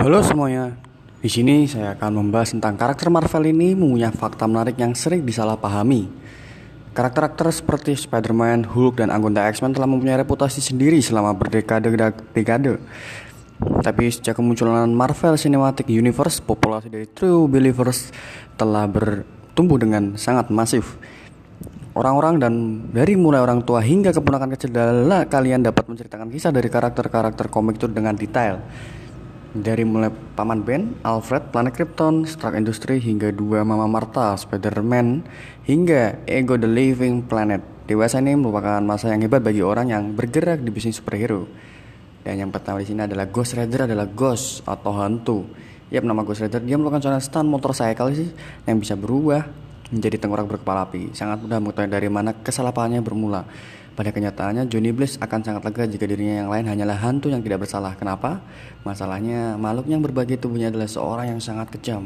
Halo semuanya. Di sini saya akan membahas tentang karakter Marvel ini mempunyai fakta menarik yang sering disalahpahami. Karakter-karakter seperti Spider-Man, Hulk, dan anggota X-Men telah mempunyai reputasi sendiri selama berdekade-dekade. Tapi sejak kemunculan Marvel Cinematic Universe, populasi dari True Believers telah bertumbuh dengan sangat masif. Orang-orang dan dari mulai orang tua hingga keponakan kecil adalah kalian dapat menceritakan kisah dari karakter-karakter komik itu dengan detail. Dari mulai Paman Ben, Alfred, Planet Krypton, Stark Industry hingga dua Mama Marta, Spider-Man, hingga Ego the Living Planet. Dewasa ini merupakan masa yang hebat bagi orang yang bergerak di bisnis superhero. Dan yang pertama di sini adalah Ghost Rider adalah ghost atau hantu. Yap, nama Ghost Rider dia merupakan seorang stunt motorcycle sih yang bisa berubah menjadi tengkorak berkepala api. Sangat mudah mengetahui dari mana kesalahannya bermula. Pada kenyataannya, Johnny Blaze akan sangat lega jika dirinya yang lain hanyalah hantu yang tidak bersalah. Kenapa? Masalahnya, makhluk yang berbagi tubuhnya adalah seorang yang sangat kejam.